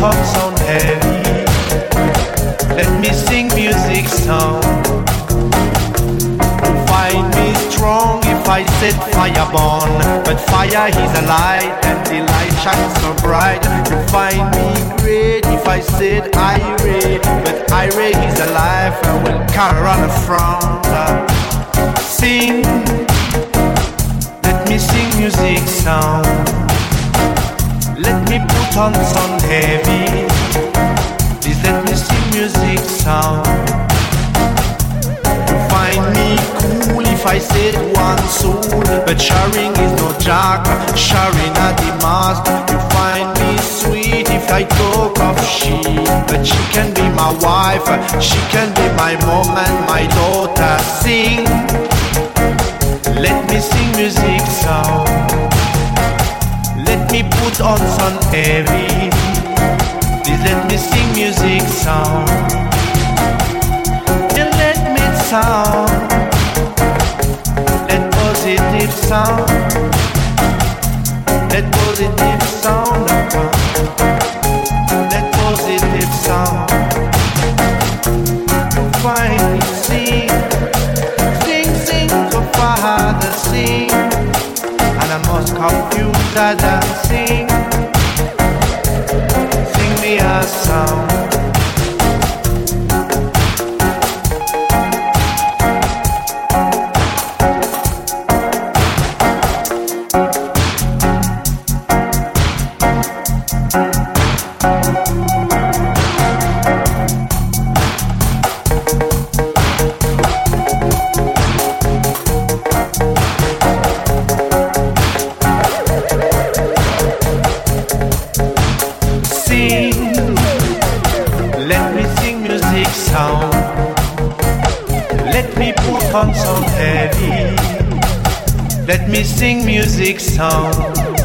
thoughts on heavy. Let me sing music sound. Find me strong if I set fire born. But fire is a light and the light shines so bright. You find me great if I said irate. But irate is a life I will carry on the front. Sing, let me sing music sound. Me on heavy. Please let me sing music sound. You find me cool if I said one soul, but sharing is no joke. Sharing at the mask. You find me sweet if I talk of she, but she can be my wife. She can be my mom and my daughter. Sing, let me sing music Let on sun heavy. Please let me sing music sound. And let me sound. Let positive sound. Let positive sound. Let positive sound. You find me sing. Sing, sing, so Father, sing. And must as I sing. Sing me a song. Some heavy. Let me sing music sound.